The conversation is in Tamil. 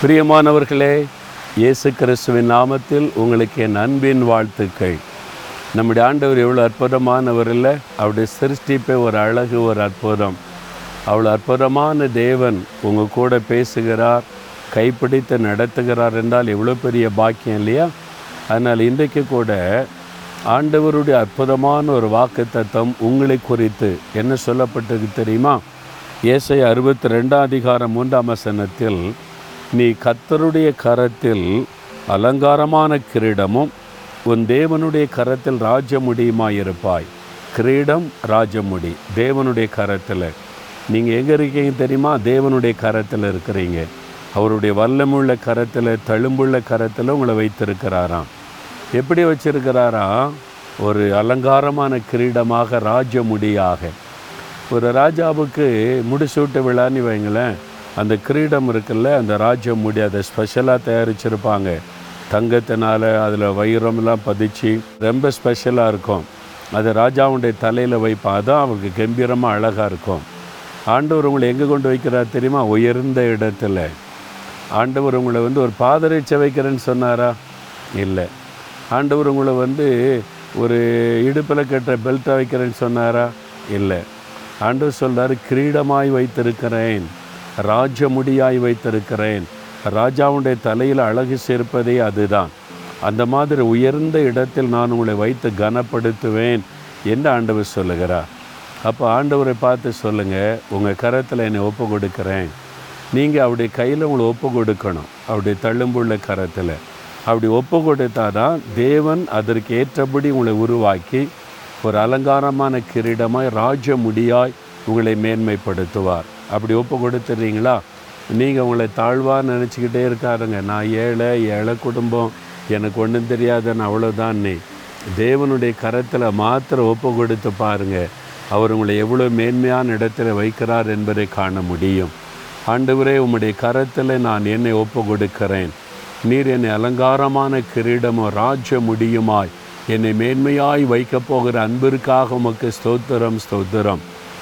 பிரியமானவர்களே இயேசு கிறிஸ்துவின் நாமத்தில் உங்களுக்கு என் அன்பின் வாழ்த்துக்கள். நம்முடைய ஆண்டவர் எவ்வளோ அற்புதமானவர் இல்லை? அவருடைய சிருஷ்டிப்பை ஒரு அழகு ஒரு அற்புதம். அவ்வளோ அற்புதமான தேவன் உங்கள் கூட பேசுகிறார் கைப்பிடித்து நடத்துகிறார் என்றால் எவ்வளோ பெரிய பாக்கியம் இல்லையா? அதனால் இன்றைக்கு கூட ஆண்டவருடைய அற்புதமான ஒரு வாக்கு தத்தம் உங்களை குறித்து என்ன சொல்லப்பட்டது தெரியுமா? ஏசை அறுபத்தி ரெண்டாம் அதிகாரம் மூன்றாம் வசனத்தில் நீ கத்தருடைய கரத்தில் அலங்காரமான கிரீடமும் உன் தேவனுடைய கரத்தில் ராஜமுடியுமாயிருப்பாய் கிரீடம் ராஜமுடி தேவனுடைய கரத்தில். நீங்கள் எங்கே இருக்கீங்க தெரியுமா? தேவனுடைய கரத்தில் இருக்கிறீங்க. அவருடைய வல்லமுள்ள கரத்தில் தழும்புள்ள கரத்தில் உங்களை வைத்திருக்கிறாராம். எப்படி வச்சிருக்கிறாராம் ஒரு அலங்காரமான கிரீடமாக ராஜமுடியாக ஒரு ராஜாவுக்கு முடிசூட்டு விழான்னு வைங்களேன். அந்த கிரீடம் இருக்குல்ல அந்த ராஜ்யம் முடி அதை ஸ்பெஷலாக தயாரிச்சிருப்பாங்க. தங்கத்தினால் அதில் வைரம்லாம் பதிச்சு ரொம்ப ஸ்பெஷலாக இருக்கும். அது ராஜாவுடைய தலையில் வைப்பான் அதான் அவருக்கு கம்பீரமாக அழகாக இருக்கும். ஆண்டவர் உங்களை எங்கே கொண்டு வைக்கிறார் தெரியுமா? உயர்ந்த இடத்துல. ஆண்டவர் உங்களை வந்து ஒரு பாதரட்சை வைக்கிறேன்னு சொன்னாரா? இல்லை. ஆண்டவர் உங்களை வந்து ஒரு இடுப்பில் கட்டுற பெல்ட்டை வைக்கிறேன்னு சொன்னாரா? இல்லை. ஆண்டவர் சொல்கிறார் கிரீடமாய் வைத்திருக்கிறேன். ராஜமுடியாய் வைத்திருக்கிறேன். ராஜாவுடைய தலையில் அழகு சேர்ப்பதே அதுதான். அந்த மாதிரி உயர்ந்த இடத்தில் நான் உங்களை வைத்து கனப்படுத்துவேன் என்று ஆண்டவர் சொல்லுகிறார். அப்போ ஆண்டவரை பார்த்து சொல்லுங்கள் உங்கள் கரத்தில் என்னை ஒப்பு கொடுக்குறேன். நீங்கள் அவருடைய கையில் உங்களை ஒப்பு கொடுக்கணும். அவருடைய தள்ளும்புள்ள கரத்தில். அப்படி ஒப்பு கொடுத்தாதான் தேவன் அதற்கு ஏற்றபடி உங்களை உருவாக்கி ஒரு அலங்காரமான கிரீடமாய் ராஜ முடியாய் உங்களை மேன்மைப்படுத்துவார். அப்படி ஒப்பு கொடுத்துறீங்களா நீங்கள் உங்களை தாழ்வாக நினச்சிக்கிட்டே இருக்காருங்க. நான் ஏழை ஏழை குடும்பம். எனக்கு ஒன்றும் தெரியாதுன்னு அவ்வளோதான் நீ. தேவனுடைய கரத்தில் மாத்திரம் ஒப்பு கொடுத்து பாருங்கள் அவர் உங்களை எவ்வளோ மேன்மையான இடத்துல வைக்கிறார் என்பதை காண முடியும். ஆண்டவரே உம்முடைய கரத்தில் நான் என்னை ஒப்பு கொடுக்கிறேன் நீர் என்னை அலங்காரமான கிரீடமோ ராஜ முடியுமாய். என்னை மேன்மையாய் வைக்கப் போகிற அன்பிற்காக உமக்கு ஸ்தோத்திரம் ஸ்தோத்திரம்.